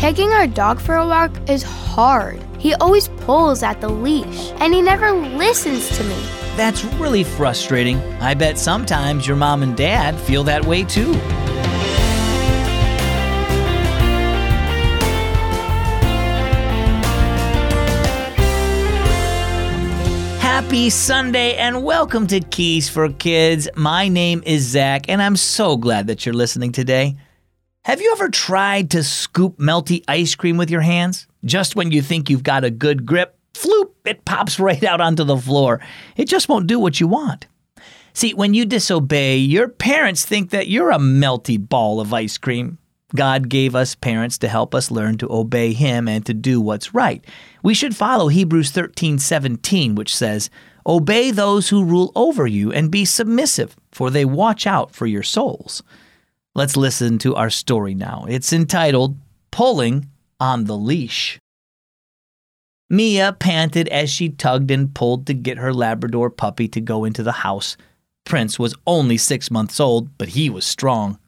Taking our dog for a walk is hard. He always pulls at the leash, and he never listens to me. That's really frustrating. I bet sometimes your mom and dad feel that way too. Happy Sunday and welcome to Keys for Kids. My name is Zach, and I'm so glad that you're listening today. Have you ever tried to scoop melty ice cream with your hands? Just when you think you've got a good grip, floop, it pops right out onto the floor. It just won't do what you want. See, when you disobey, your parents think that you're a melty ball of ice cream. God gave us parents to help us learn to obey Him and to do what's right. We should follow Hebrews 13 17, which says, Obey those who rule over you and be submissive, for they watch out for your souls. Let's listen to our story now. It's entitled Pulling on the Leash. Mia panted as she tugged and pulled to get her Labrador puppy to go into the house. Prince was only six months old, but he was strong.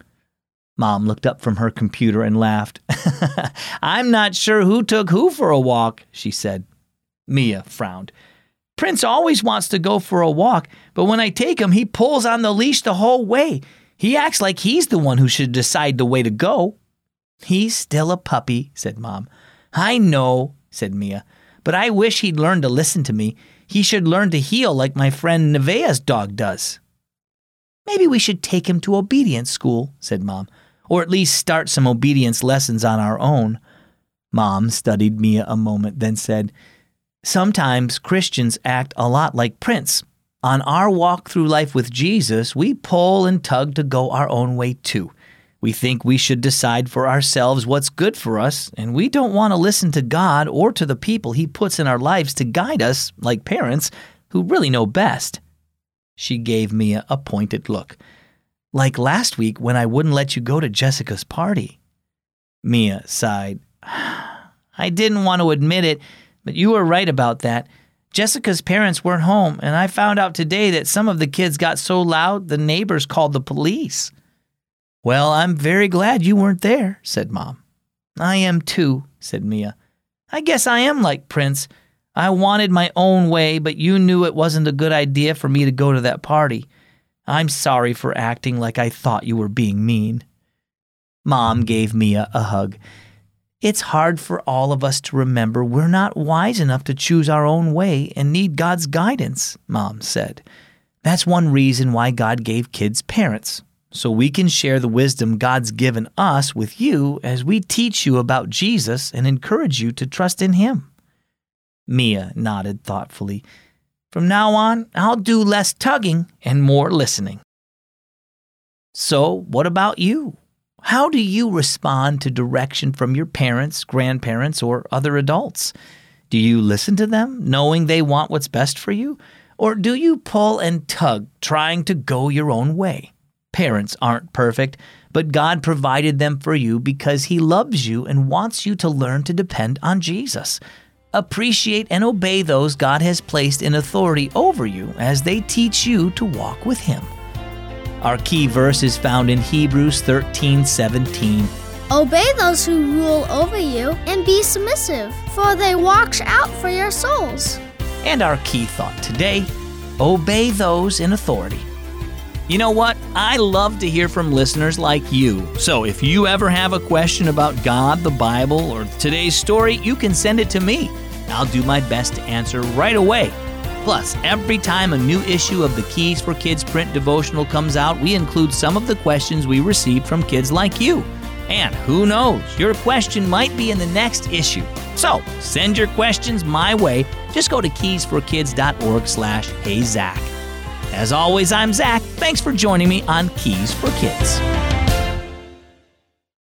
Mom looked up from her computer and laughed. I'm not sure who took who for a walk, she said. Mia frowned. Prince always wants to go for a walk, but when I take him, he pulls on the leash the whole way. He acts like he's the one who should decide the way to go. He's still a puppy, said Mom. I know, said Mia, but I wish he'd learn to listen to me. He should learn to heel like my friend Nevaeh's dog does. Maybe we should take him to obedience school, said Mom or at least start some obedience lessons on our own. Mom studied Mia a moment, then said, Sometimes Christians act a lot like Prince. On our walk through life with Jesus, we pull and tug to go our own way too. We think we should decide for ourselves what's good for us, and we don't want to listen to God or to the people He puts in our lives to guide us, like parents, who really know best. She gave Mia a pointed look. Like last week when I wouldn't let you go to Jessica's party. Mia sighed. I didn't want to admit it, but you were right about that. Jessica's parents weren't home, and I found out today that some of the kids got so loud the neighbors called the police. Well, I'm very glad you weren't there, said Mom. I am too, said Mia. I guess I am like Prince. I wanted my own way, but you knew it wasn't a good idea for me to go to that party. I'm sorry for acting like I thought you were being mean. Mom gave Mia a hug. It's hard for all of us to remember we're not wise enough to choose our own way and need God's guidance, Mom said. That's one reason why God gave kids parents, so we can share the wisdom God's given us with you as we teach you about Jesus and encourage you to trust in Him. Mia nodded thoughtfully. From now on, I'll do less tugging and more listening. So, what about you? How do you respond to direction from your parents, grandparents, or other adults? Do you listen to them, knowing they want what's best for you? Or do you pull and tug, trying to go your own way? Parents aren't perfect, but God provided them for you because He loves you and wants you to learn to depend on Jesus. Appreciate and obey those God has placed in authority over you as they teach you to walk with Him. Our key verse is found in Hebrews 13 17. Obey those who rule over you and be submissive, for they watch out for your souls. And our key thought today obey those in authority. You know what? I love to hear from listeners like you. So if you ever have a question about God, the Bible, or today's story, you can send it to me. I'll do my best to answer right away. Plus, every time a new issue of the Keys for Kids print devotional comes out, we include some of the questions we received from kids like you. And who knows, your question might be in the next issue. So, send your questions my way. Just go to keysforkids.org slash heyzach. As always, I'm Zach. Thanks for joining me on Keys for Kids.